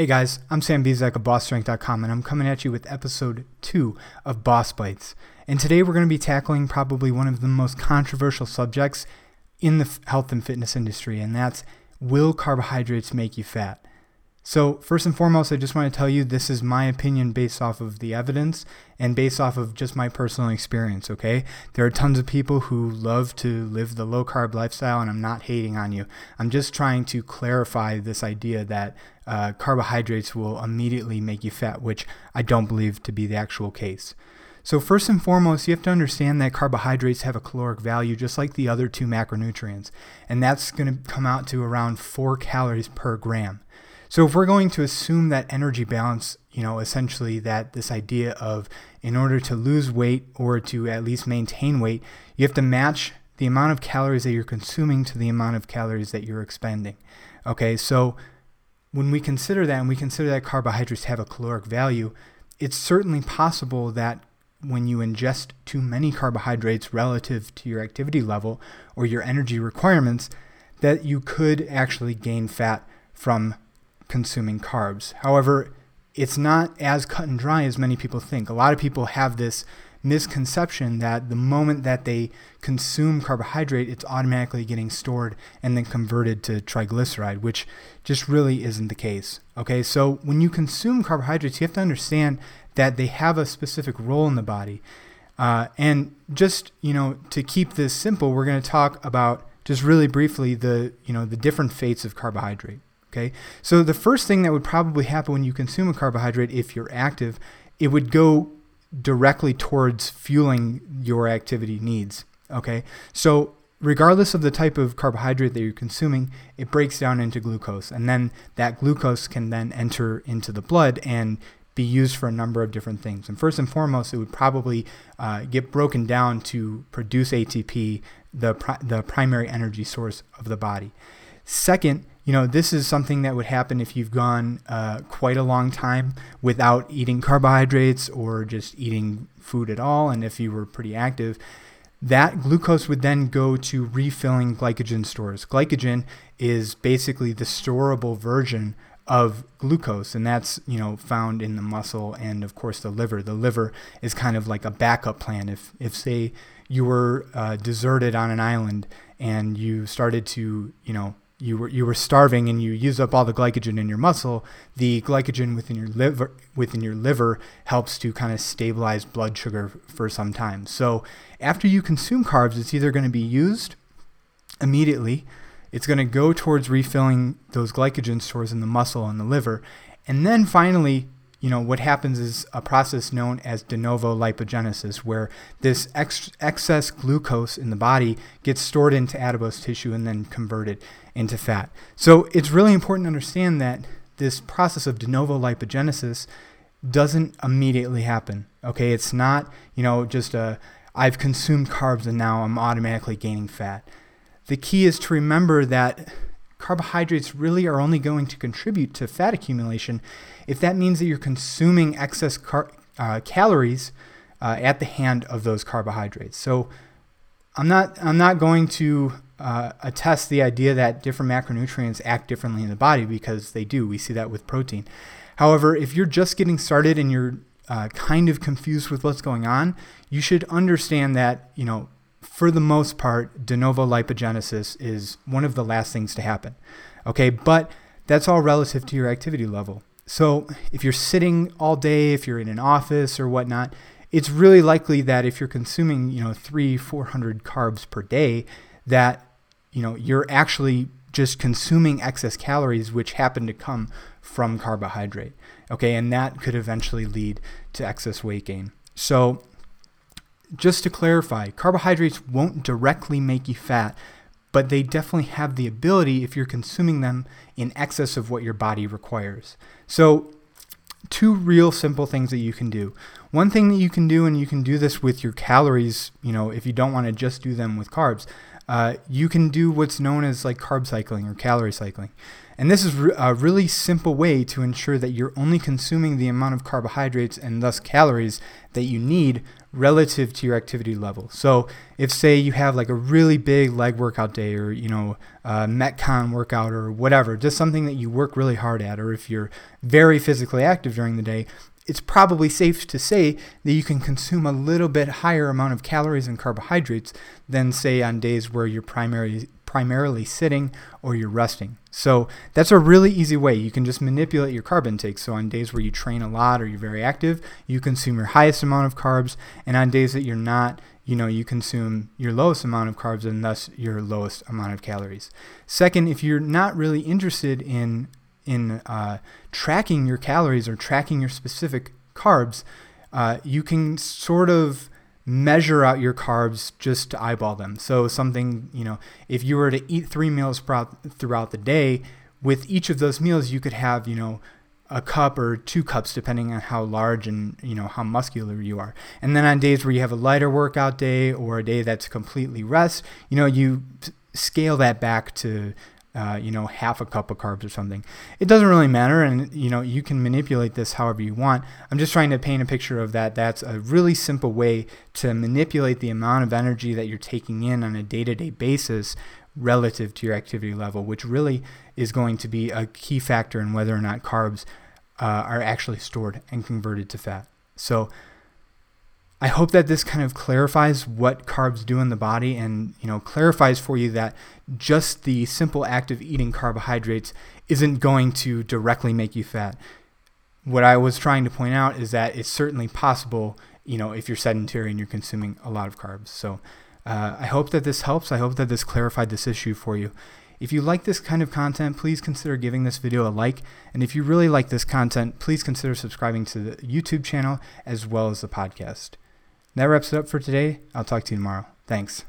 Hey guys, I'm Sam Bezek of BossStrength.com, and I'm coming at you with episode two of Boss Bites. And today we're going to be tackling probably one of the most controversial subjects in the health and fitness industry, and that's will carbohydrates make you fat? So, first and foremost, I just want to tell you this is my opinion based off of the evidence and based off of just my personal experience, okay? There are tons of people who love to live the low carb lifestyle, and I'm not hating on you. I'm just trying to clarify this idea that uh, carbohydrates will immediately make you fat, which I don't believe to be the actual case. So, first and foremost, you have to understand that carbohydrates have a caloric value just like the other two macronutrients, and that's going to come out to around 4 calories per gram. So if we're going to assume that energy balance, you know, essentially that this idea of in order to lose weight or to at least maintain weight, you have to match the amount of calories that you're consuming to the amount of calories that you're expending. Okay, so when we consider that and we consider that carbohydrates have a caloric value, it's certainly possible that when you ingest too many carbohydrates relative to your activity level or your energy requirements, that you could actually gain fat from consuming carbs. However, it's not as cut and dry as many people think. A lot of people have this misconception that the moment that they consume carbohydrate, it's automatically getting stored and then converted to triglyceride, which just really isn't the case. Okay, so when you consume carbohydrates, you have to understand that they have a specific role in the body. Uh, and just you know, to keep this simple, we're going to talk about just really briefly the you know the different fates of carbohydrate. Okay, so the first thing that would probably happen when you consume a carbohydrate, if you're active, it would go directly towards fueling your activity needs. Okay, so regardless of the type of carbohydrate that you're consuming, it breaks down into glucose, and then that glucose can then enter into the blood and be used for a number of different things. And first and foremost, it would probably uh, get broken down to produce ATP, the pri- the primary energy source of the body. Second, you know, this is something that would happen if you've gone uh, quite a long time without eating carbohydrates or just eating food at all, and if you were pretty active. That glucose would then go to refilling glycogen stores. Glycogen is basically the storable version of glucose and that's you know found in the muscle and of course the liver the liver is kind of like a backup plan if if say you were uh, deserted on an island and you started to you know you were you were starving and you use up all the glycogen in your muscle, the glycogen within your liver within your liver helps to kind of stabilize blood sugar for some time. So after you consume carbs, it's either going to be used immediately, it's going to go towards refilling those glycogen stores in the muscle and the liver, and then finally you know, what happens is a process known as de novo lipogenesis, where this ex- excess glucose in the body gets stored into adipose tissue and then converted into fat. So it's really important to understand that this process of de novo lipogenesis doesn't immediately happen. Okay, it's not, you know, just a I've consumed carbs and now I'm automatically gaining fat. The key is to remember that carbohydrates really are only going to contribute to fat accumulation if that means that you're consuming excess car- uh, calories uh, at the hand of those carbohydrates. So I'm not I'm not going to uh, attest the idea that different macronutrients act differently in the body because they do. We see that with protein. However, if you're just getting started and you're uh, kind of confused with what's going on, you should understand that you know for the most part, de novo lipogenesis is one of the last things to happen. Okay, but that's all relative to your activity level. So if you're sitting all day, if you're in an office or whatnot, it's really likely that if you're consuming, you know, three, 400 carbs per day, that, you know, you're actually just consuming excess calories, which happen to come from carbohydrate. Okay, and that could eventually lead to excess weight gain. So just to clarify, carbohydrates won't directly make you fat, but they definitely have the ability if you're consuming them in excess of what your body requires. So, two real simple things that you can do. One thing that you can do, and you can do this with your calories, you know, if you don't want to just do them with carbs, uh, you can do what's known as like carb cycling or calorie cycling. And this is a really simple way to ensure that you're only consuming the amount of carbohydrates and thus calories that you need relative to your activity level. So if say you have like a really big leg workout day or you know a metcon workout or whatever, just something that you work really hard at, or if you're very physically active during the day, it's probably safe to say that you can consume a little bit higher amount of calories and carbohydrates than say on days where you're primarily primarily sitting or you're resting. So that's a really easy way. You can just manipulate your carb intake. So on days where you train a lot or you're very active, you consume your highest amount of carbs, and on days that you're not, you know, you consume your lowest amount of carbs and thus your lowest amount of calories. Second, if you're not really interested in in uh, tracking your calories or tracking your specific carbs, uh, you can sort of measure out your carbs just to eyeball them. So something, you know, if you were to eat three meals throughout the day, with each of those meals you could have, you know, a cup or two cups depending on how large and you know how muscular you are. And then on days where you have a lighter workout day or a day that's completely rest, you know, you scale that back to uh, you know, half a cup of carbs or something. It doesn't really matter, and you know, you can manipulate this however you want. I'm just trying to paint a picture of that. That's a really simple way to manipulate the amount of energy that you're taking in on a day-to-day basis relative to your activity level, which really is going to be a key factor in whether or not carbs uh, are actually stored and converted to fat. So I hope that this kind of clarifies what carbs do in the body and, you know, clarifies for you that just the simple act of eating carbohydrates isn't going to directly make you fat. What I was trying to point out is that it's certainly possible, you know, if you're sedentary and you're consuming a lot of carbs. So uh, I hope that this helps. I hope that this clarified this issue for you. If you like this kind of content, please consider giving this video a like. And if you really like this content, please consider subscribing to the YouTube channel as well as the podcast. That wraps it up for today. I'll talk to you tomorrow. Thanks.